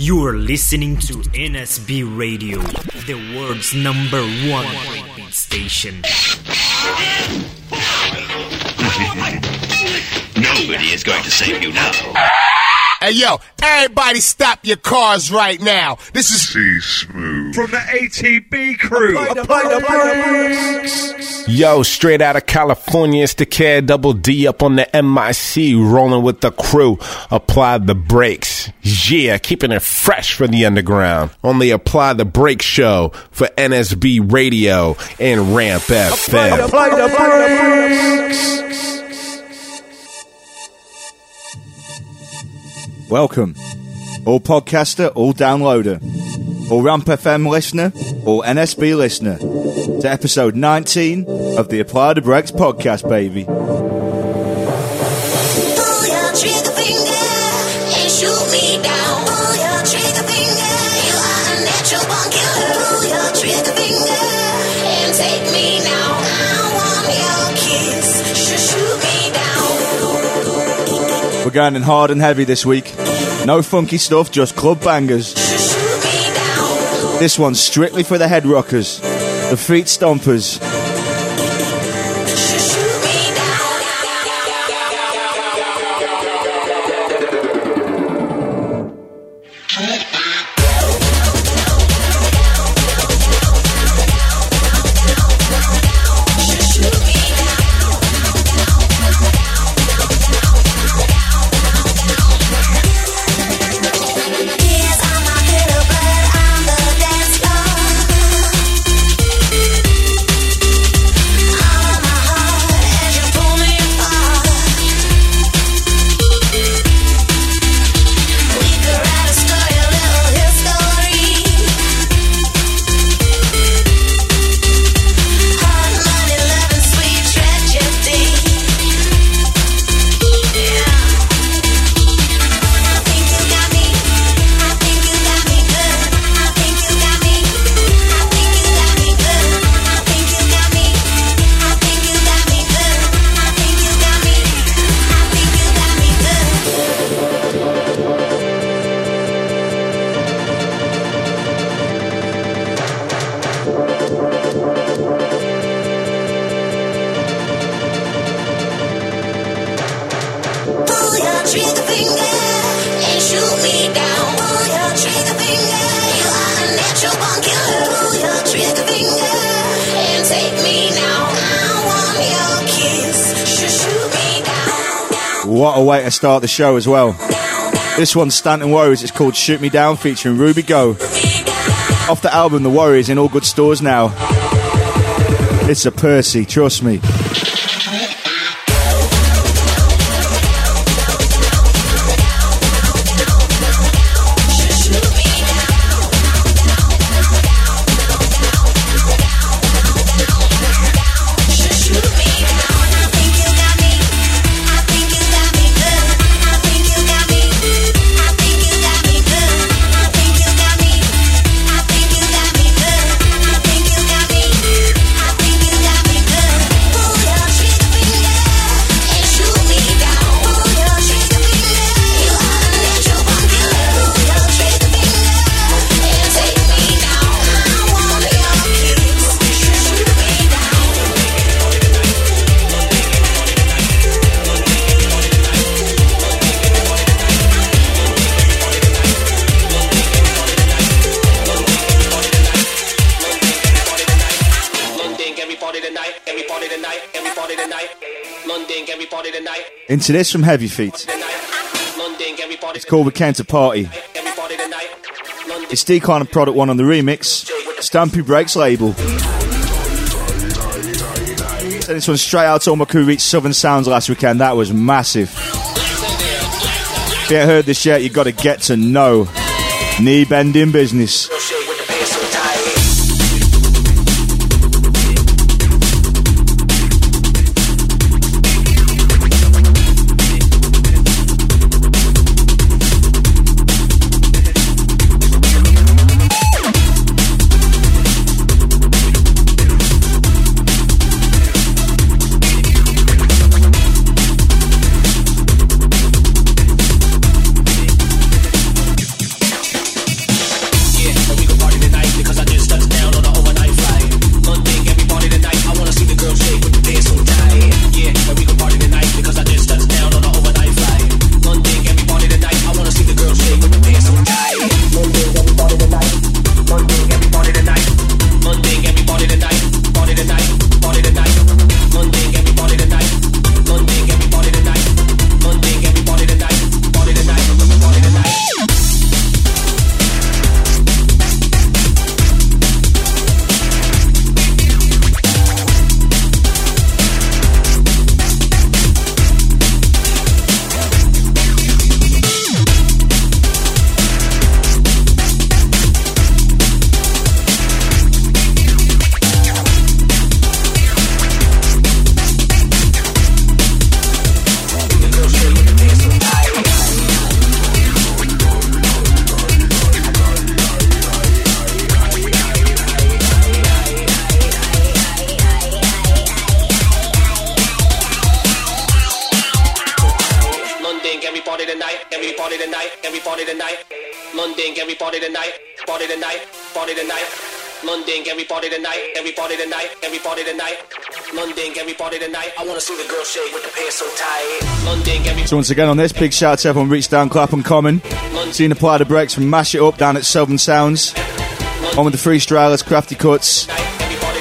You are listening to NSB Radio, the world's number one breakbeat station. Nobody is going to save you now. Hey yo, everybody stop your cars right now. This is C Smooth. From the ATB crew. Yo, straight out of California, it's the Care Double D up on the MIC, rolling with the crew. Apply the brakes. Yeah, keeping it fresh for the underground. Only Apply the Brake show for NSB Radio and Ramp FM. Apply the brakes. Welcome, all podcaster, all downloader, all Ramp FM listener, or NSB listener, to episode 19 of the Apply the Brakes podcast, baby. Pull your trigger finger and shoot me down. Pull your trigger finger, you are a natural born killer. Pull your trigger finger and take me now. I want your kiss. Shoot me down. We're going in hard and heavy this week. No funky stuff, just club bangers. This one's strictly for the head rockers, the feet stompers, to start the show as well. This one's Stanton Warriors. It's called Shoot Me Down featuring Ruby Go. Off the album The Warriors in all good stores now. It's a Percy, trust me. Party tonight. London, party tonight, Into this from Heavy Feet. London, party It's called We Came to Party. every party tonight. London, It's Deekline of product one on the remix. Stampi Breaks label. So this one straight out to all my crew reached Southern Sounds last weekend. That was massive. If you ain't heard this yet, you've got to get to know. Knee bending business. Party tonight. London, every party tonight. Party tonight. Party tonight. London, every party tonight. Every party tonight. Every party tonight. London, every party tonight. I wanna see the girl shake with the pants so tight. London, every So once again on this, big shout out to everyone reached down Clapham Common. Seen apply the brakes from Mash It Up down at Southern Sounds. On with the freestylers, Crafty Cuts.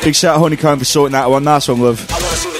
Big shout out Honeycomb for sorting that one. Nice one, love.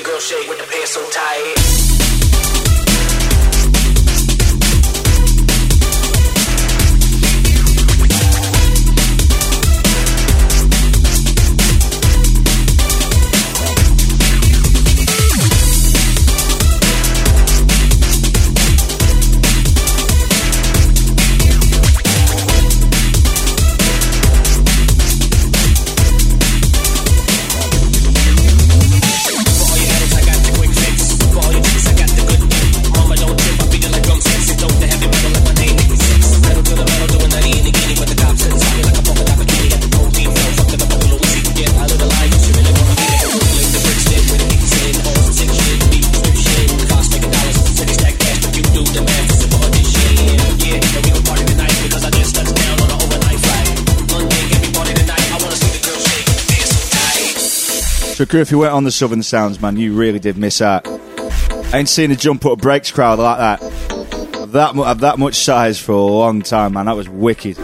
Crew, if you went on the Southern Sounds, man, you really did miss out. I ain't seen a jump up breaks crowd like that. That, mu- of that much size for a long time, man. That was wicked.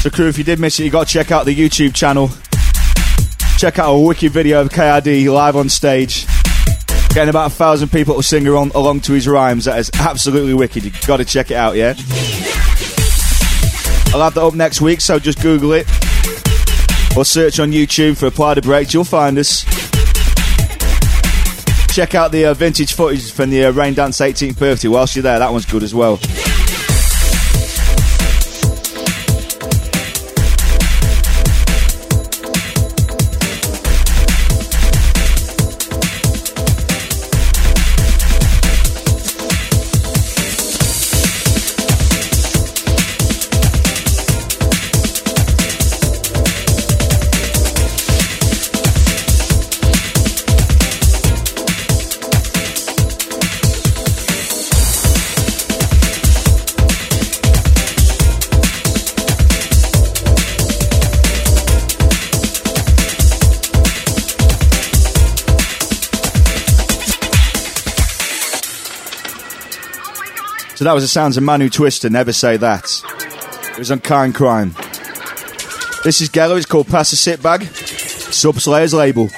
So, crew, if you did miss it, you got to check out the YouTube channel. Check out a wicked video of KRD live on stage. Getting about a thousand people to sing along, along to his rhymes. That is absolutely wicked. you got to check it out, yeah? I'll have that up next week, so just Google it. Or search on YouTube for Apply the Brakes. You'll find us. Check out the uh, vintage footage from the uh, Rain Dance 18th birthday whilst you're there. That one's good as well. So that was the sounds of Manu Twista, Never Say That. It was on Kind Crime. This is Gella, it's called Pass a Sick Bag. Sub Slayer's label.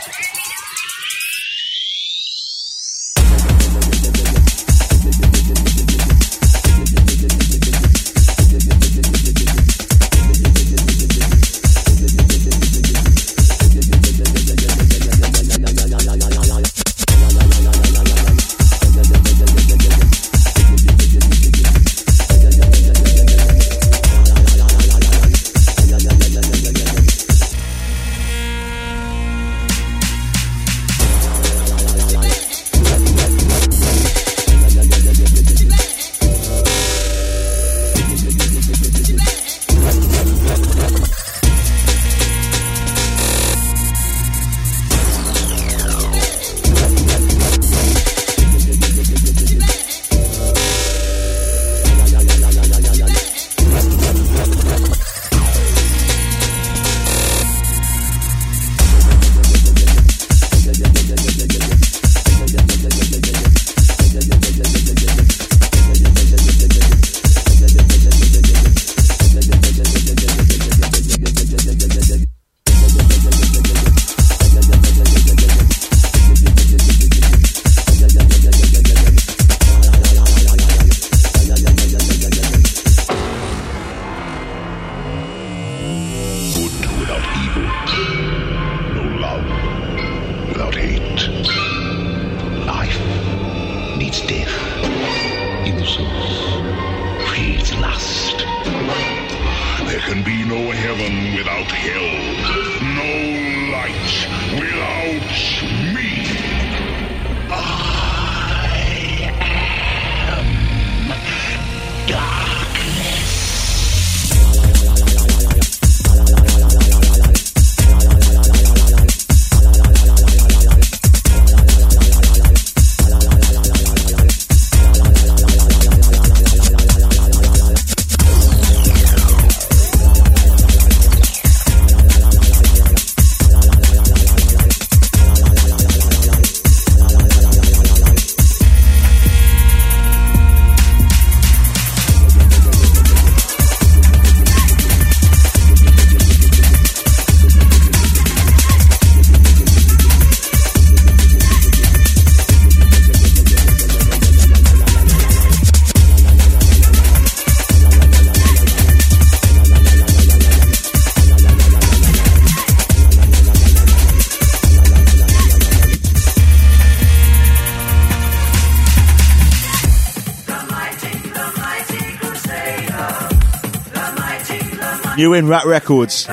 New in Rat Records.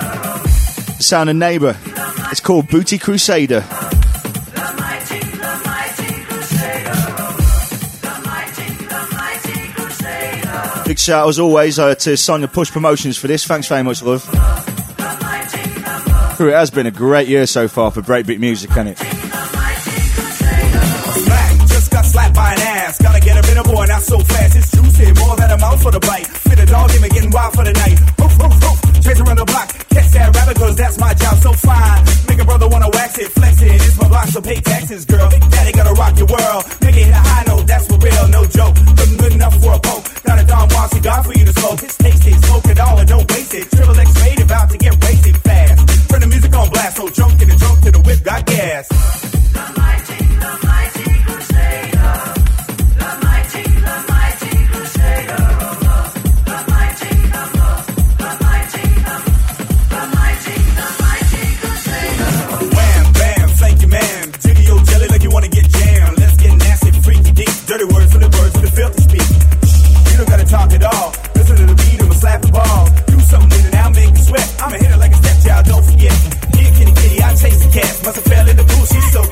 Sound of Neighbour. It's called Booty Crusader. Big shout as always uh, to Sonia Push Promotions for this. Thanks very much, love. It has been a great year so far for breakbeat music, hasn't it? Just got slapped by an ass. Gotta get a bit of boy, so fast. Juicy, more than a mouth for the bite. Fit a dog in me, getting wild for the night. Hoof, hoof, hoof. Chase around the block, catch that rabbit, cause that's my job so fine. Make a brother wanna wax it, flex it. It's my block, so pay taxes, girl. Daddy gotta rock your world. Make it hit a high note, that's for real, no joke. Looking good enough for a poke. Got a Don Juan cigar for you to smoke. It's tasty, smoke it all and don't waste it. Triple X made about to get wasted fast. Turn the music on blast, so drunk in the drunk to the whip got gas. Must have fell in the pool, she's soaking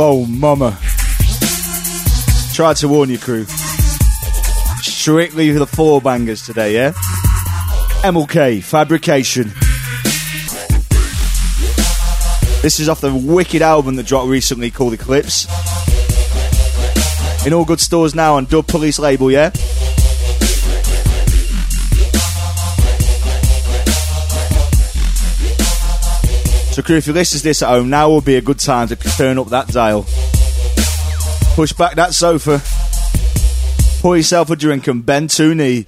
Whoa, mama. Tried to warn you, crew. Strictly for the four bangers today, yeah? Emalkay, Fabrication. This is off the wicked album that dropped recently called Eclipse. In all good stores now on Dub Police label, yeah? So, crew, if you listen to this at home, now will be a good time to turn up that dial. Push back that sofa. Pour yourself a drink and bend to knee.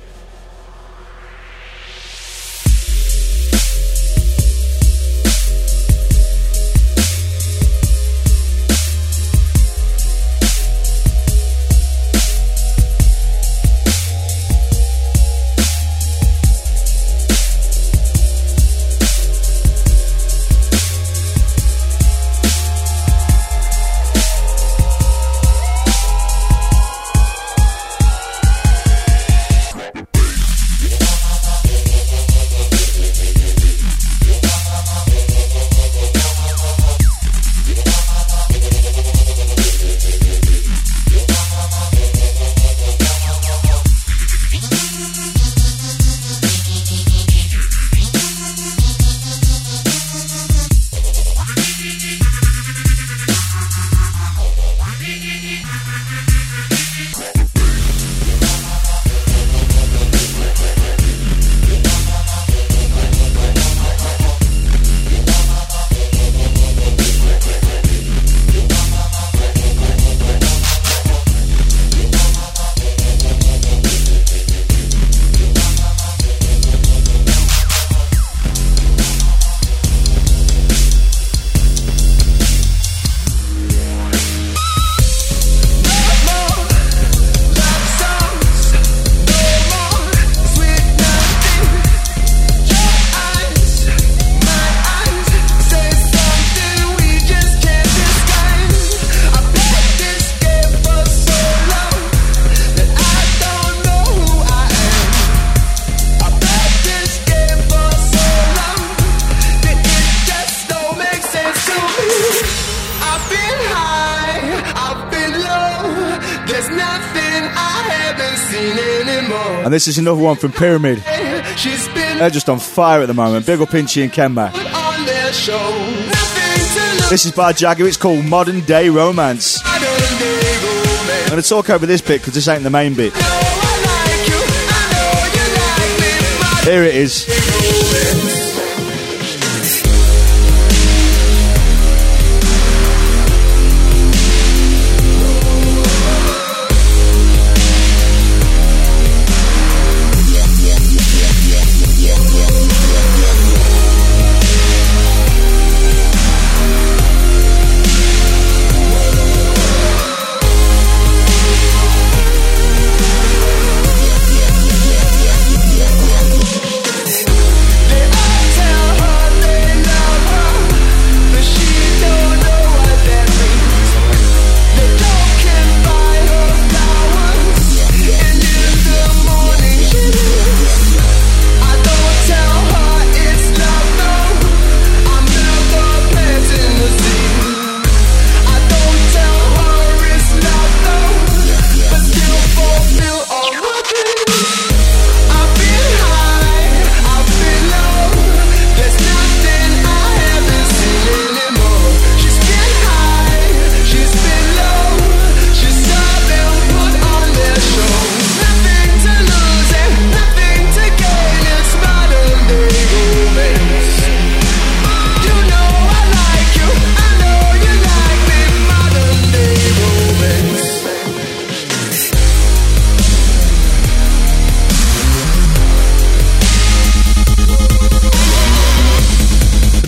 And this is another one from Pyramid. They're just on fire at the moment. Big up Pinchy and Kenma. This is by Jagga. It's called Modern Day Romance. I'm going to talk over this bit because this ain't the main bit. Here it is.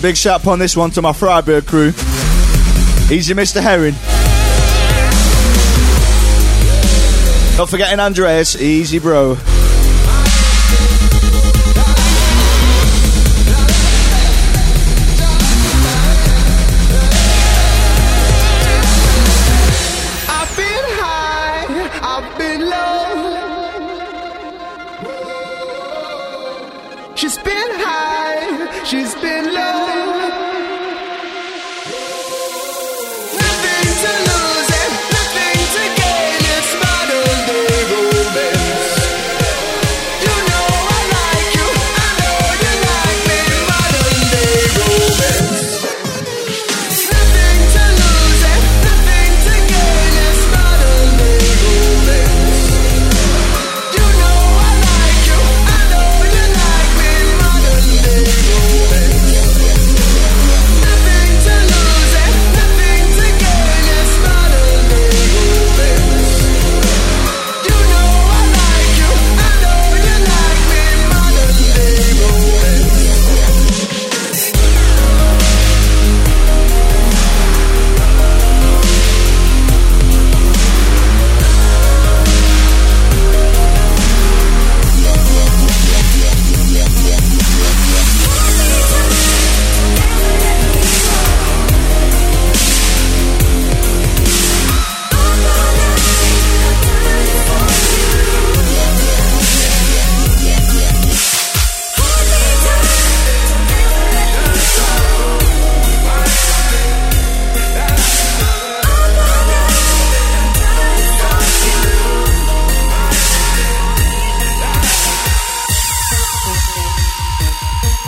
Big shout upon this one to my Freiburg crew. Easy Mr. Herring. Not forgetting Andreas, easy bro.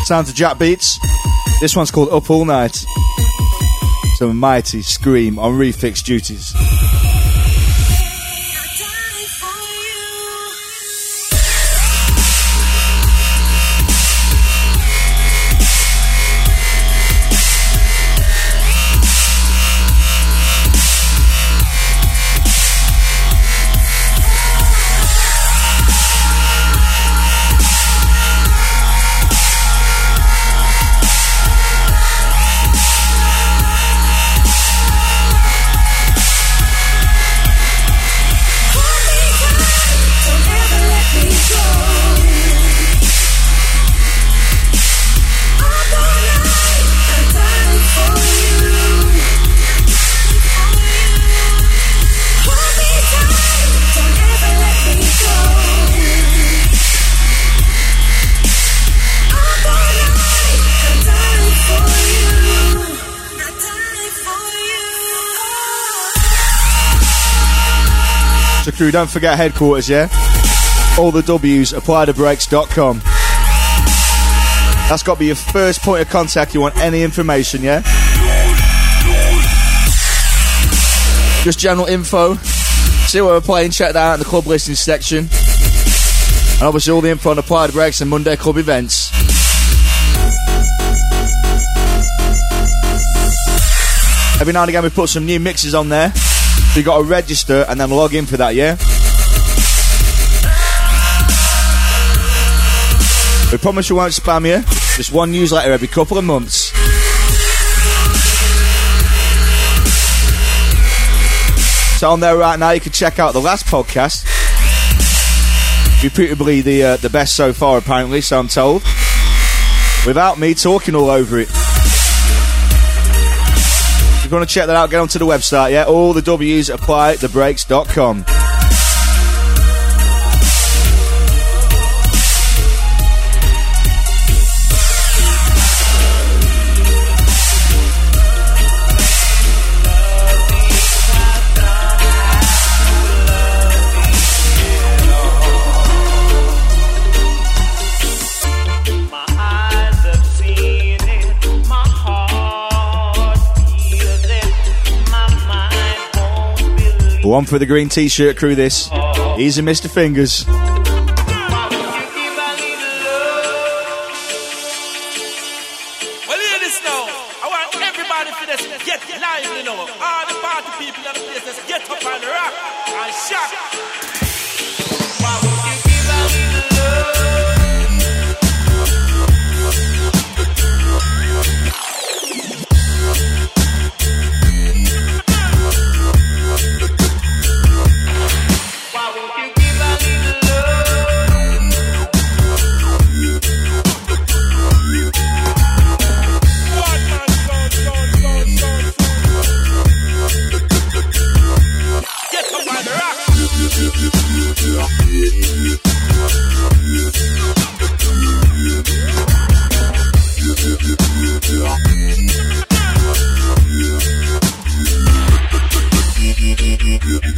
Sounds of Jack Beats. This one's called Up All Night. Some mighty Skream on refix duties. crew, don't forget headquarters, yeah? All the W's, applythebrakes.com. That's got to be your first point of contact. You want any information, yeah? Just general info. See what we're playing, check that out in the club listings section. And obviously all the info on Applied Breaks and Monday Club events. Every now and again we put some new mixes on there. You got to register and then log in for that, yeah? We promise we won't spam you. Just one newsletter every couple of months. So on there right now, you can check out the last podcast. Reputably the uh, the best so far, apparently, so I'm told. Without me talking all over it. If you want to check that out, get onto the website, yeah? All the W's apply thebreaks.com. One for the green t shirt crew, this. Easy, Mr. Fingers.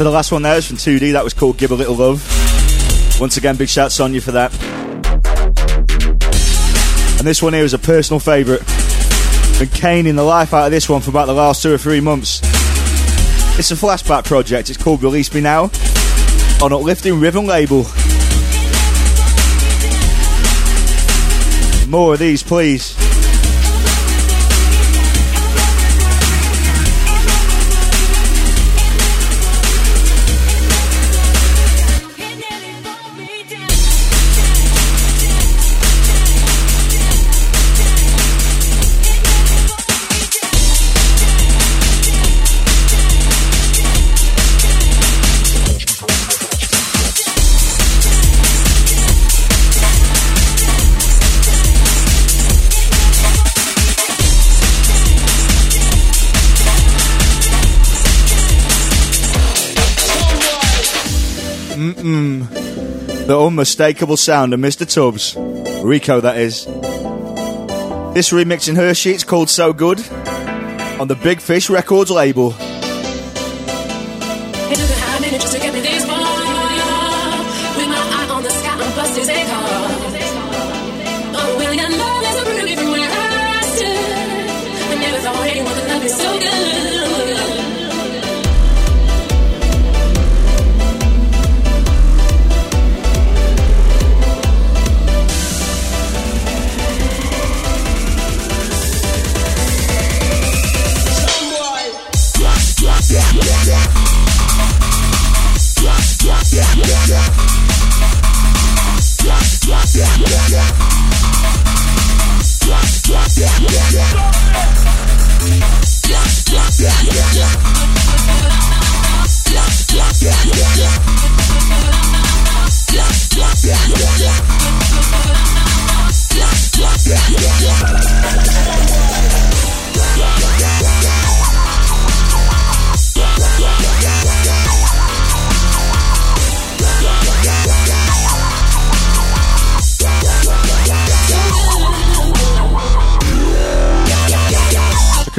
For the last one there is from 2D, that was called Give a Little Love. Once again, big shouts on you for that. And this one here is a personal favourite. Been caning the life out of this one for about the last two or three months. It's a flashback project, it's called Release Me Now on Uplifting Rhythm label. More of these, please. Mm-mm. The unmistakable sound of Mr. Tubbs. Rico, that is. This remix in Hirshee's called So Good on the Big Fish Records label.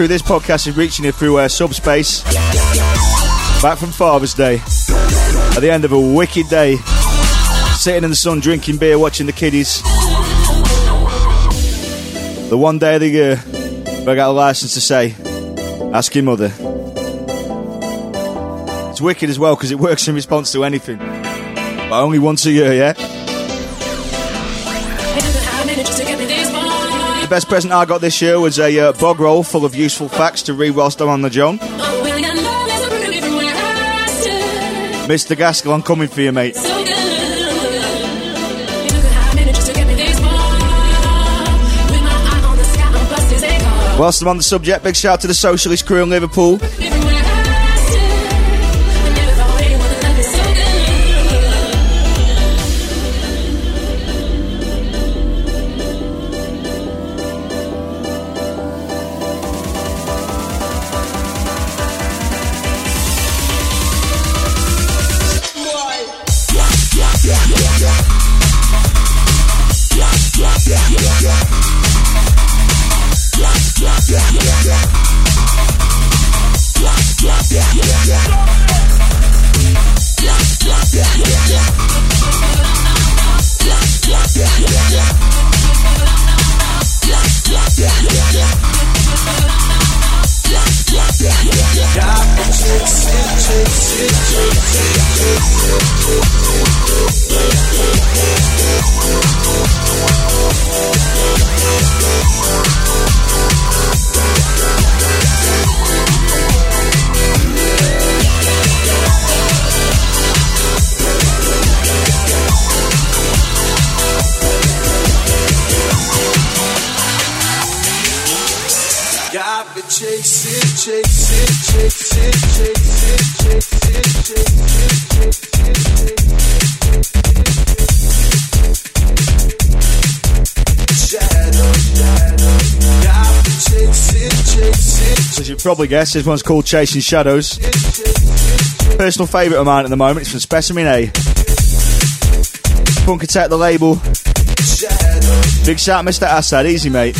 Crew, this podcast is reaching you through uh, Subspace. Back from Father's Day. At the end of a wicked day. Sitting in the sun, drinking beer, watching the kiddies. The one day of the year where I got a license to say, ask your mother. It's wicked as well because it works in response to anything. But only once a year, yeah? Best present I got this year was a uh, bog roll full of useful facts to read whilst I'm on the stood. Mr. Gaskell, I'm coming for you, mate. Whilst I'm on the subject, big shout out to the socialist crew in Liverpool. Chasing, As you probably guessed, this one's called Chasing Shadows. Personal favourite of mine at the moment, it's from Specamin A. Funkatech the label. Big shout, Mr. Assad. Easy, mate.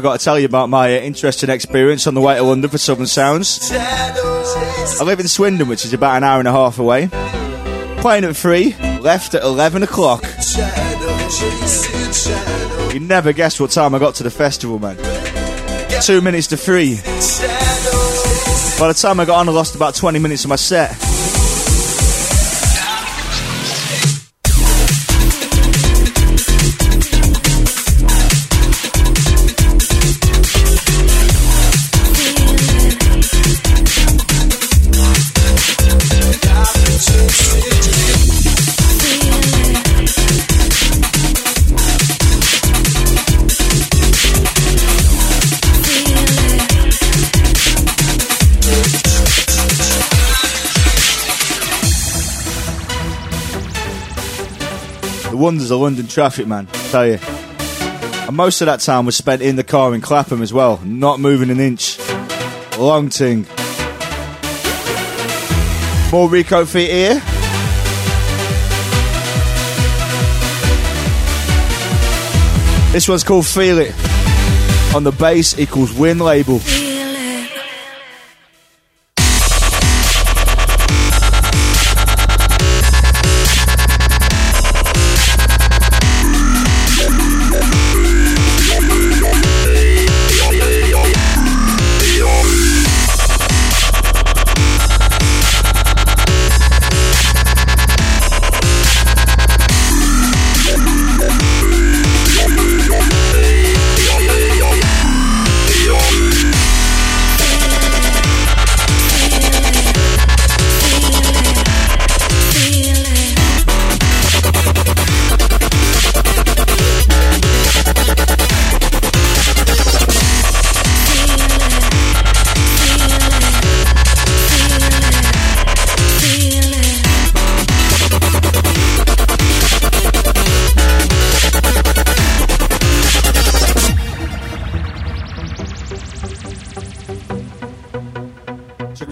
Forgot to tell you about my uh, interesting experience on the way to London for Southern Sounds. I live in Swindon, which is about an hour and a half away. Playing at three, left at 11 o'clock. You never guessed what time I got to the festival, man. Two minutes to three. By the time I got on, I lost about 20 minutes of my set. Wonders of London traffic, man. I tell you. And most of that time was spent in the car in Clapham as well, not moving an inch. Long ting. More Rico feet here. This one's called Feel It. On the bass equals Win label.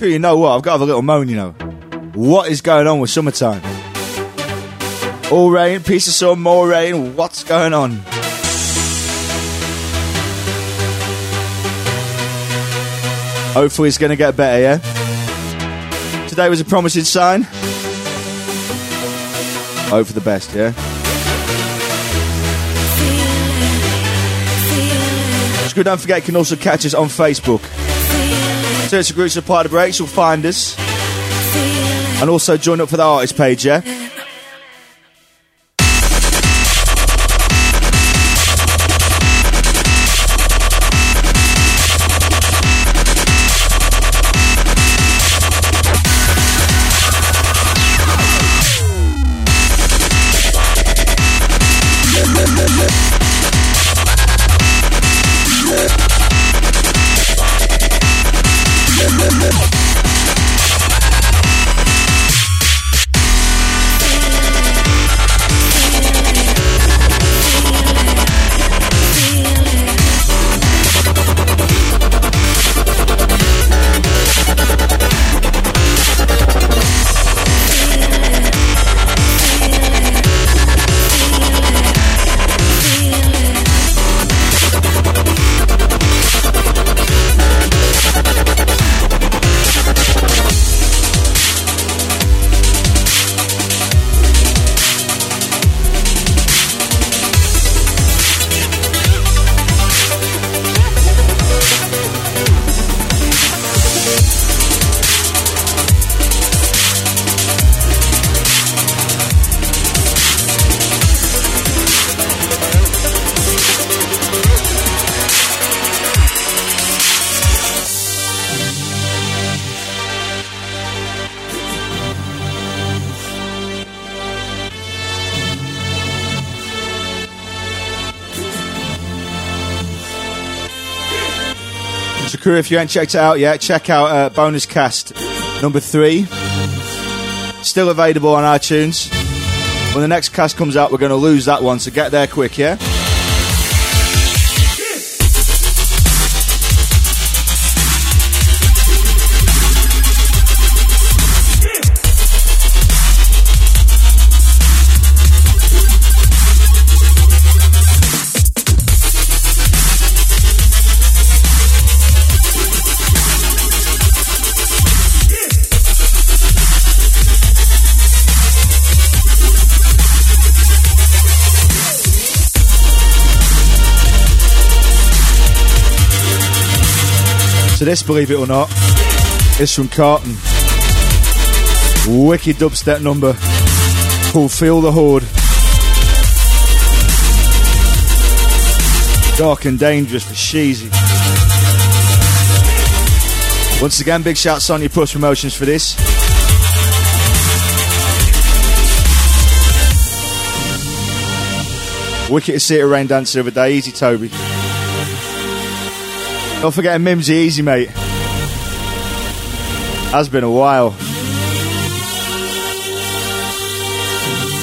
You know what? I've got to have a little moan, you know. What is going on with summertime? All rain, piece of sun, more rain. What's going on? Hopefully, it's going to get better, yeah? Today was a promising sign. Hope for the best, yeah? Screw, don't forget, you can also catch us on Facebook. Search the group Supply the Breaks, you'll find us. And also join up for the artist page, yeah? Crew, if you ain't checked it out yet, check out uh, Bonus Cast number three. Still available on iTunes. When the next cast comes out, we're going to lose that one, so get there quick, yeah? So this, believe it or not, is from Karton. Wicked dubstep number called Feel the Horde. Dark and dangerous for Sheezy. Once again, big shout Sonia Push Promotions for this. Wicked to see it rain dance the day. Easy, Toby. Don't forget Mimsy Easy, mate. Has been a while.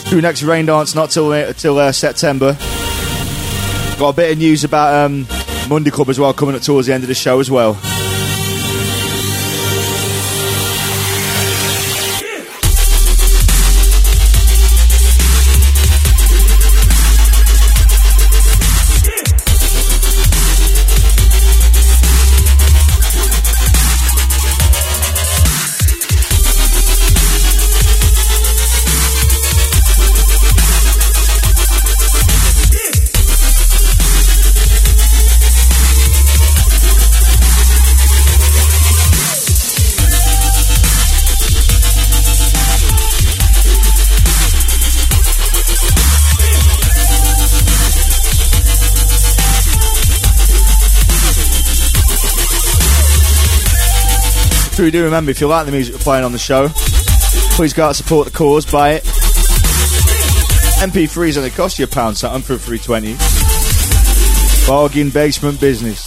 Through next rain dance, not till uh, till uh, September. Got a bit of news about um, Monday Club as well coming up towards the end of the show as well. True, do remember if you like the music playing on the show, please go out and support the cause, buy it. MP3s only cost you a pound something for 320. Bargain basement business.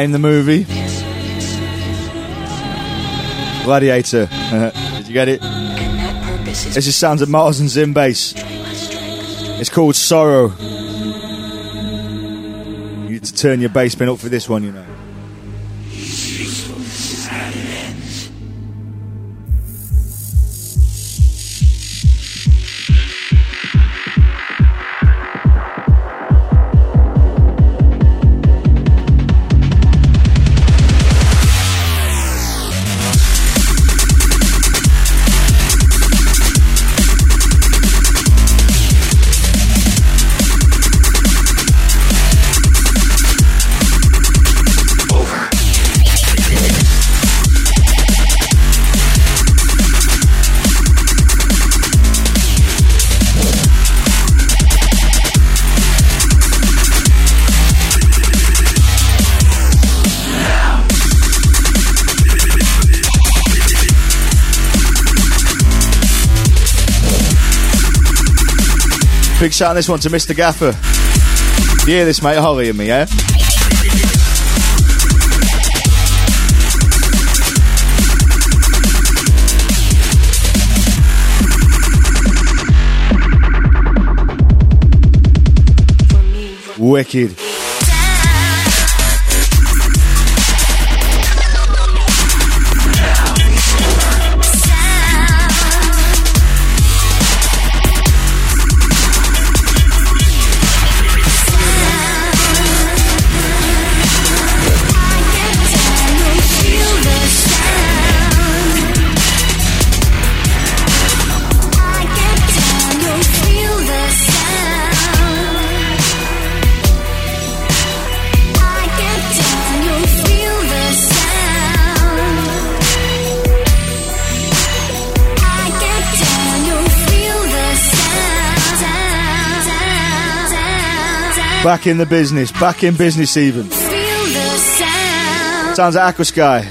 Name the movie. Gladiator. Did you get it? This just sounds of Mars and Xim bass. It's called Sorrow. You need to turn your bass bin up for this one, you know. Big shout on this one to Mr. Gaffer. You hear this, mate? Holly and me, yeah? Wicked. Back in the business, back in business even. Feel the sound. Sounds like Aquasky.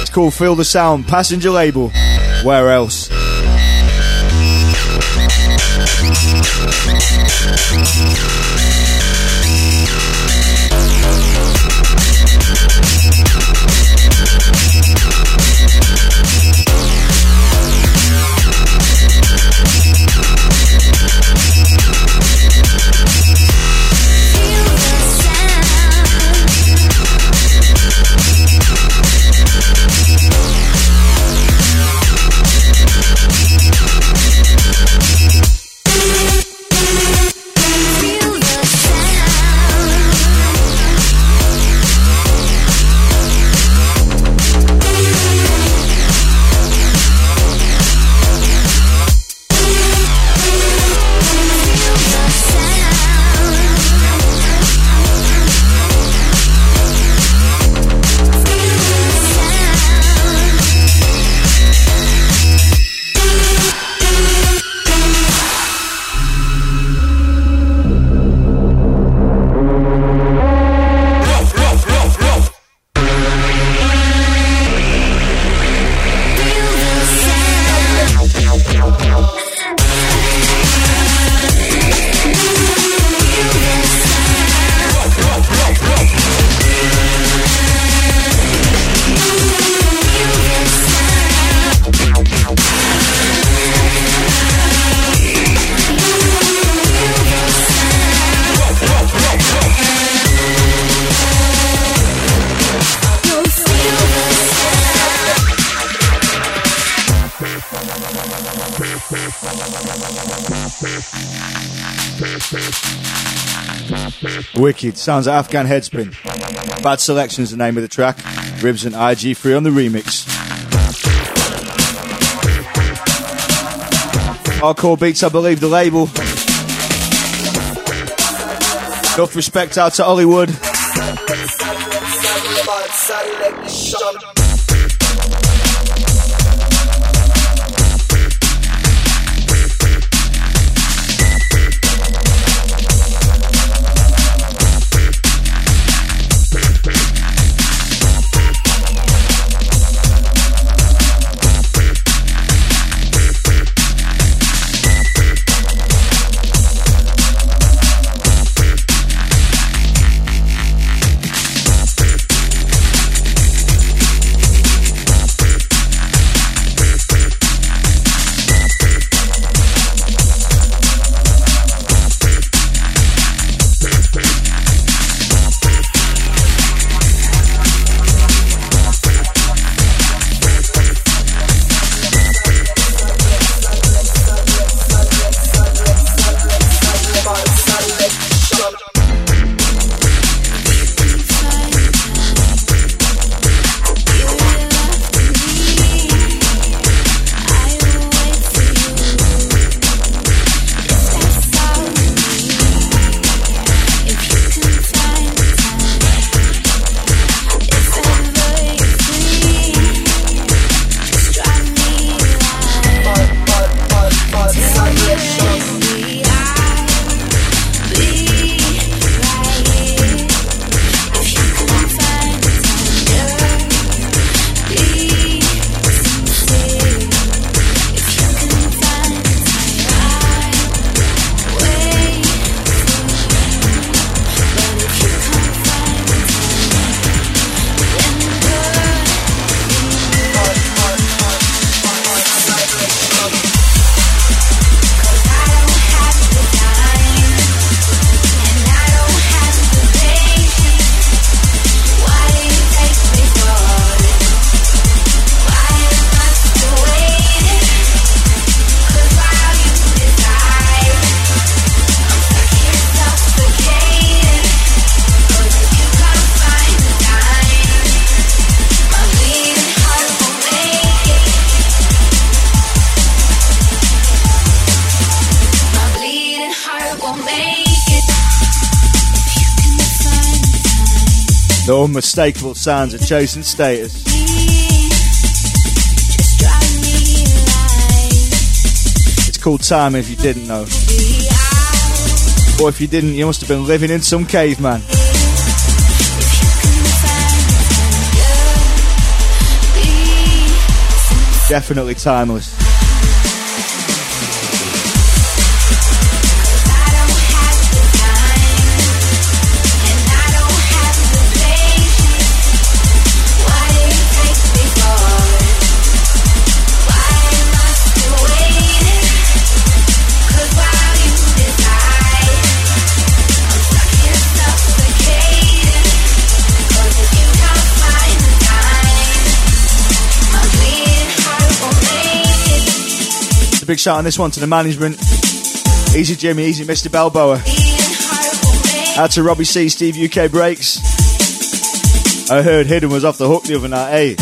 It's called Feel the Sound, passenger label. Where else? Wicked. Sounds like Afghan Headspin. Bad Selection is the name of the track. Ribs and IG3 on the remix. Hardcore Beats, I believe, the label. Enough respect out to Hollywood. Unmistakable sounds of Chase and Status. It's called Time if you didn't know. Or if you didn't, you must have been living in some caveman. Definitely timeless. Big shout on this one to the management. Easy Jimmy, easy Mr. Balboa. Out to Robbie C, Steve UK Breaks. I heard Hidden was off the hook the other night, eh?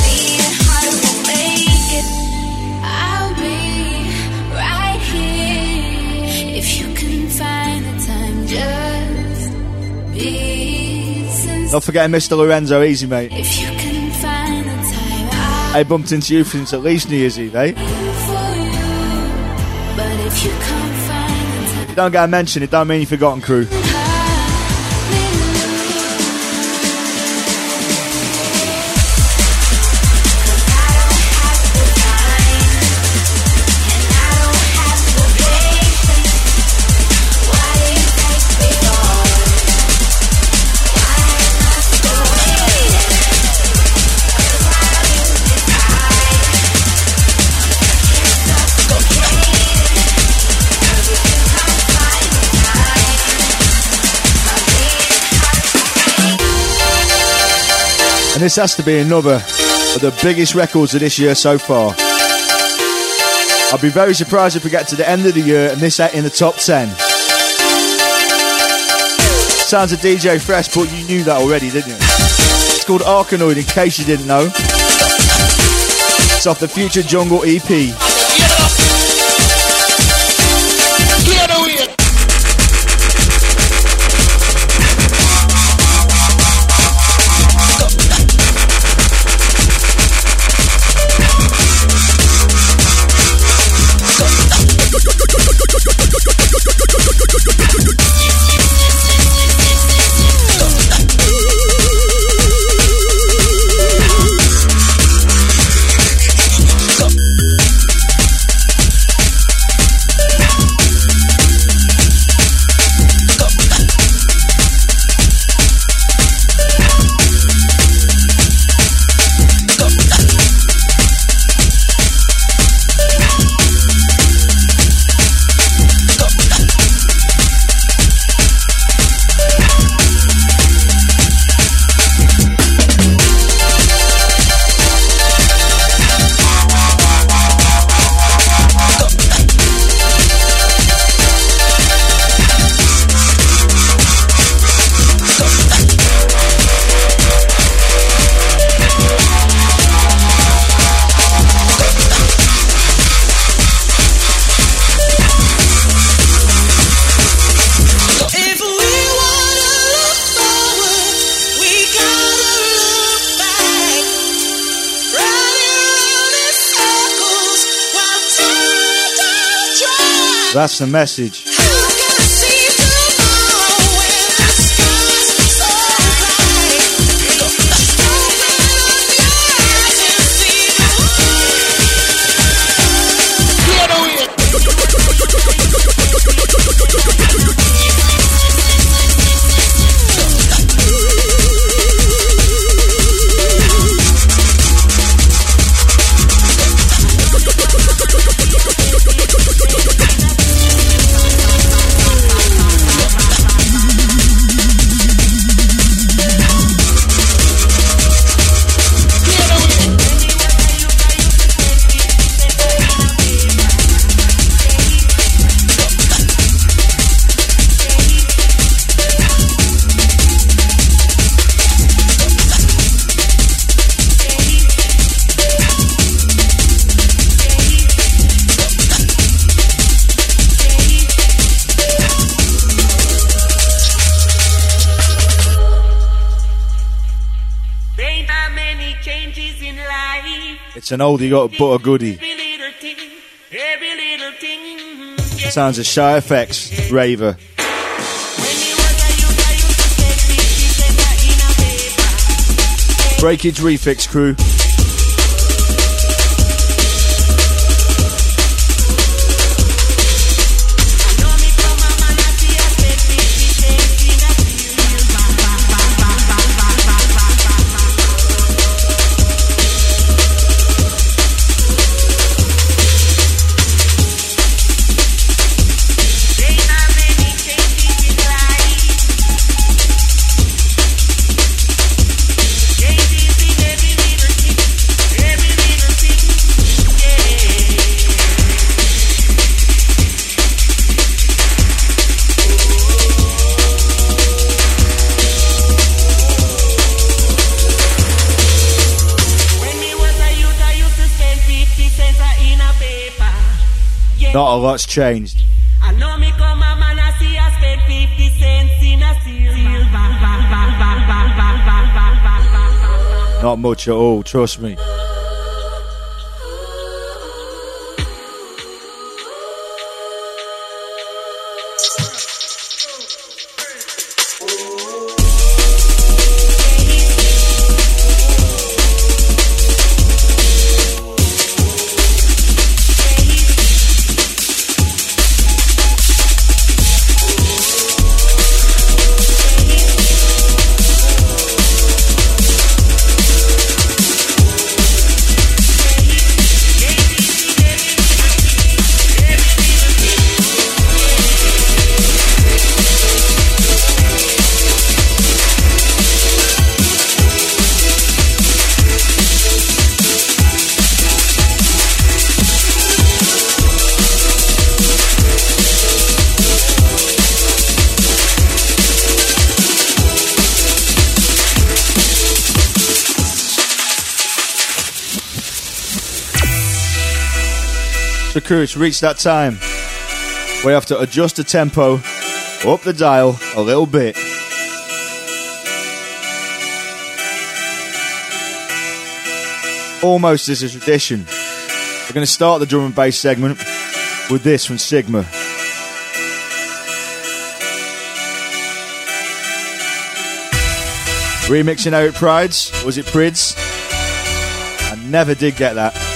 I'll be right here if you can find the time. Just be sincere. Not forgetting Mr. Lorenzo, easy mate. If you can find the time, I bumped into you since at least New Year's Eve, eh? You don't get a mention, it don't mean you've forgotten crew. This has to be another of the biggest records of this year so far. I'd be very surprised if we get to the end of the year and this ain't in the top 10. Sounds of DJ Fresh, but you knew that already, didn't you? It's called Arkanoid, in case you didn't know. It's off the Future Jungle EP. That's the message. an oldie got a butter goodie. Sounds of Shy FX, Raver. Breakage Refix Crew. A silver. Not much at all, trust me. Crew, it's reached that time. We have to adjust the tempo, up the dial a little bit. Almost as a tradition. We're going to start the drum and bass segment with this from Sigma. Remixing out Prydz, was it Prids? I never did get that.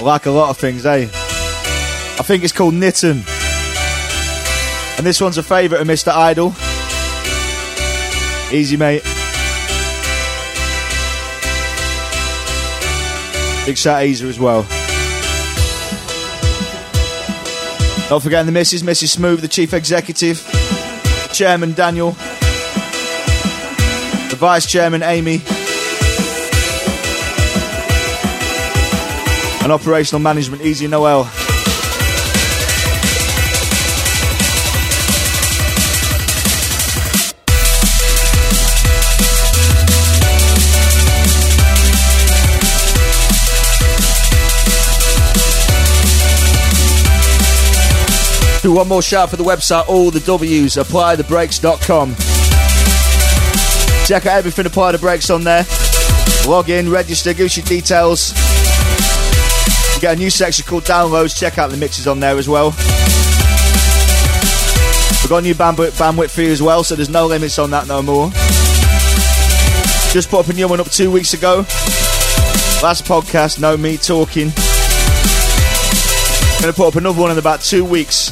I like a lot of things, eh? I think it's called Knitten. And this one's a favourite of Mr. Idol. Easy, mate. Big shout Easer as well. Not forgetting the missus, Mrs. Smooth, the chief executive, chairman Daniel, the vice chairman Amy, and operational management Easy Noel. Do one more shout for the website, all the W's, applythebreaks.com. Check out everything Apply the Breaks on there. Log in, register, give us your details. Get a new section called downloads. Check out the mixes on there as well. We've got a new bandwidth, bandwidth for you as well, so there's no limits on that no more. Just put up a new one up two weeks ago. Last podcast, no me talking. Gonna put up another one in about two weeks.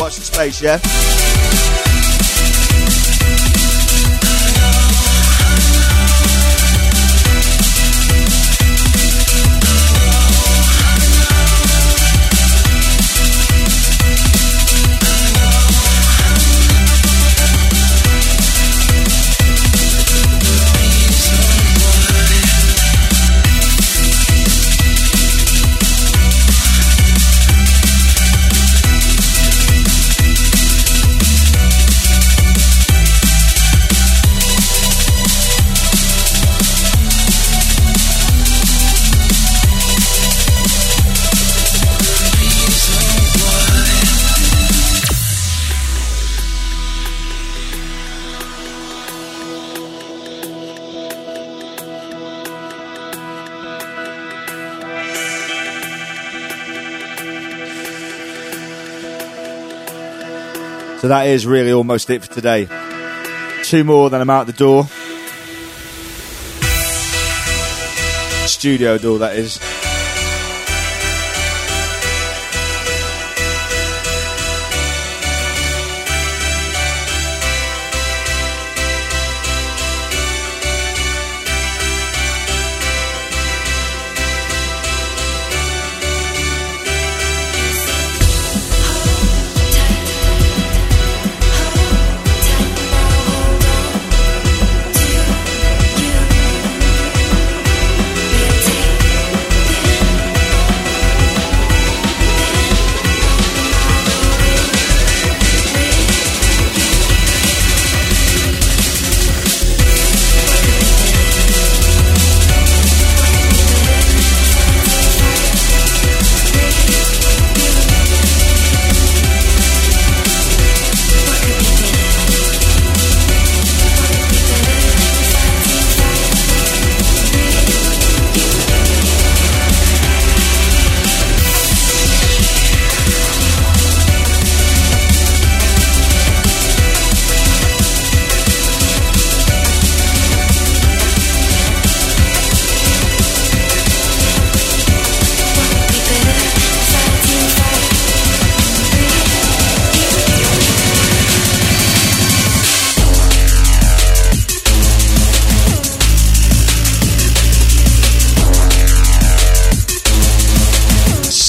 Watch the space, yeah? That is really almost it for today. Two more, then I'm out the door. Studio door, that is.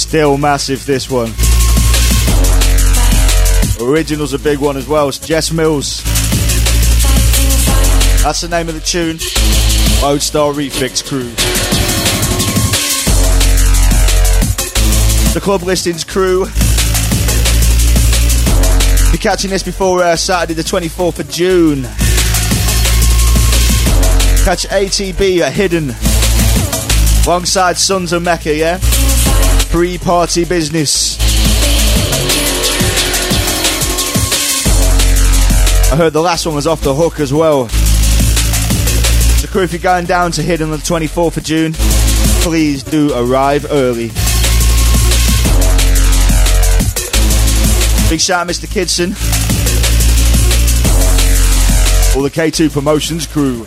Still massive, this one. Original's a big one as well. It's Jess Mills. That's the name of the tune. Loadstar Refix Crew. The club listings crew. Be catching this before uh, Saturday, the 24th of June. Catch ATB at Hidden alongside Sons of Mecca, yeah? Pre party business. I heard the last one was off the hook as well. So, crew, if you're going down to Hidden on the 24th of June, please do arrive early. Big shout out, Mr. Kidson. All the K2 Promotions crew.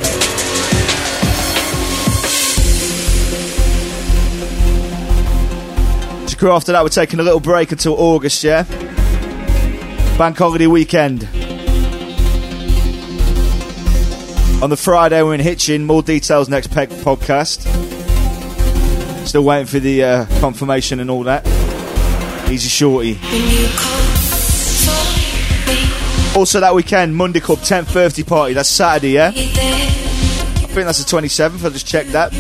After that, we're taking a little break until August, yeah? Bank holiday weekend. On the Friday, we're in Hitchin. More details next pe- podcast. Still waiting for the uh, confirmation and all that. Easy shorty. Also that weekend, Monday Club 10th birthday party. That's Saturday, yeah? I think that's the 27th. I'll just checked that.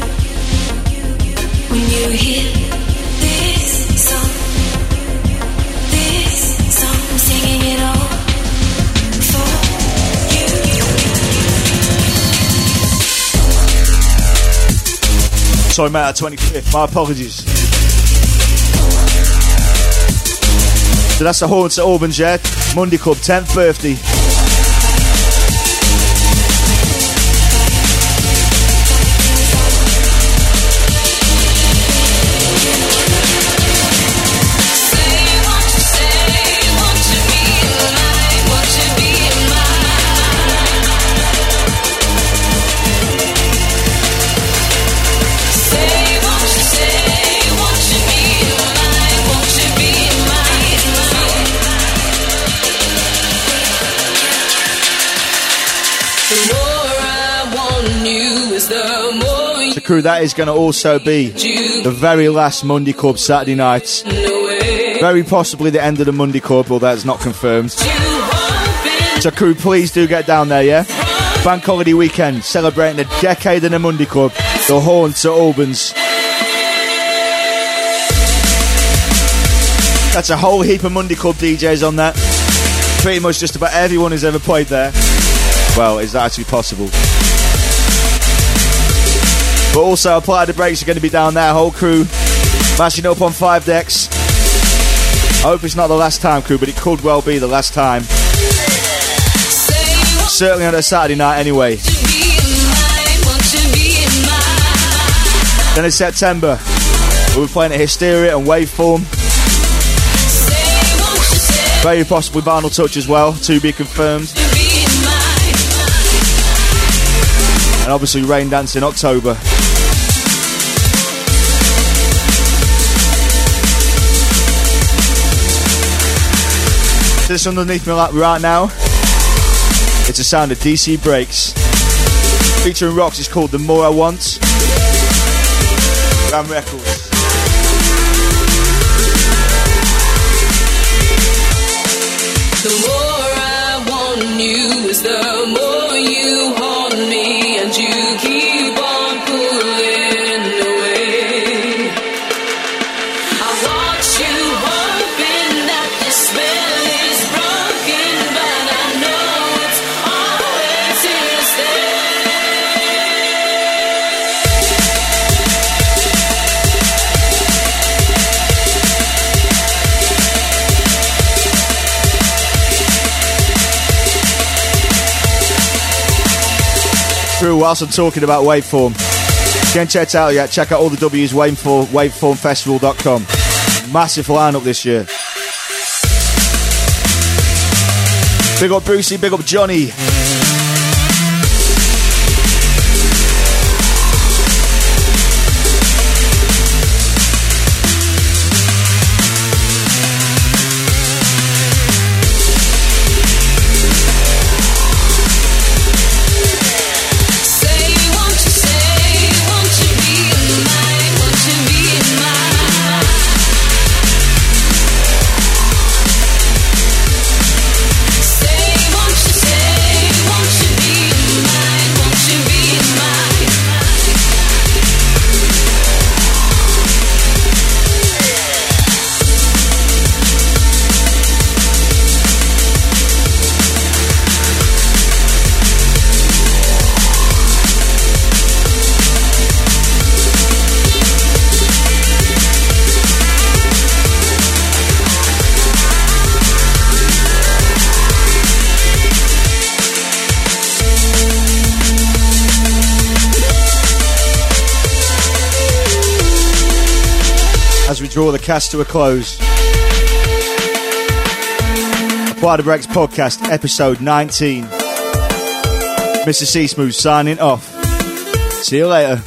Sorry, mate, 25th. My apologies. So that's the Horn St Albans, yeah? Monday Club 10th birthday. Crew that is going to also be the very last Monday Club Saturday night. Very possibly the end of the Monday Club, although that's not confirmed. So, crew, please do get down there, yeah? Bank holiday weekend, celebrating a decade in the Monday Club, the Horn St Albans. That's a whole heap of Monday Club DJs on that. Pretty much just about everyone who's ever played there. Well, is that actually possible? But also, Apply the Breaks are going to be down there, whole crew, mashing up on five decks. I hope it's not the last time, crew, but it could well be the last time. Certainly on a Saturday night, anyway. Then in September, we'll be playing at Hysteria and Waveform. Very possibly Vinyl Touch as well, to be confirmed. and obviously Raindance in October. This underneath me like right now, it's a sound of DC Breaks. Featuring Rox, it's called The More I Want. Ram Records. The more I want you is the more you Through whilst I'm talking about waveform. Can't check out yet. Check out all the W's waveform, waveformfestival.com. Massive lineup this year. Big up Brucey, big up Johnny. The cast to a close. Apply the Breaks podcast, episode 19. Mr. C Smooth signing off. See you later.